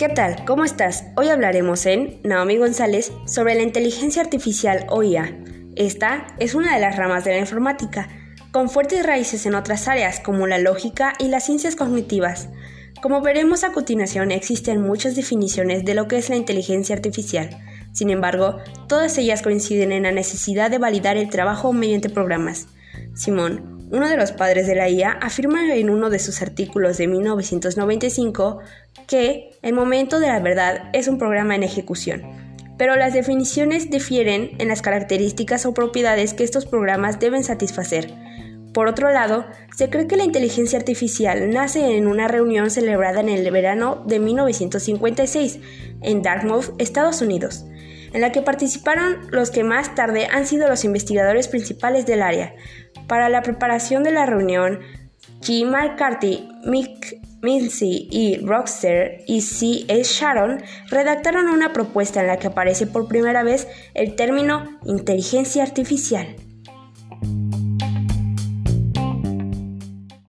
¿Qué tal? ¿Cómo estás? Hoy hablaremos en Naomi González sobre la inteligencia artificial o IA. Esta es una de las ramas de la informática, con fuertes raíces en otras áreas como la lógica y las ciencias cognitivas. Como veremos a continuación, existen muchas definiciones de lo que es la inteligencia artificial. Sin embargo, todas ellas coinciden en la necesidad de validar el trabajo mediante programas. Simón, uno de los padres de la IA afirma en uno de sus artículos de 1995 que el momento de la verdad es un programa en ejecución, pero las definiciones difieren en las características o propiedades que estos programas deben satisfacer. Por otro lado, se cree que la inteligencia artificial nace en una reunión celebrada en el verano de 1956 en Dartmouth, Estados Unidos, en la que participaron los que más tarde han sido los investigadores principales del área. Para la preparación de la reunión, G. McCarthy, Mick Mincy y Rockster y C. S. Sharon redactaron una propuesta en la que aparece por primera vez el término inteligencia artificial.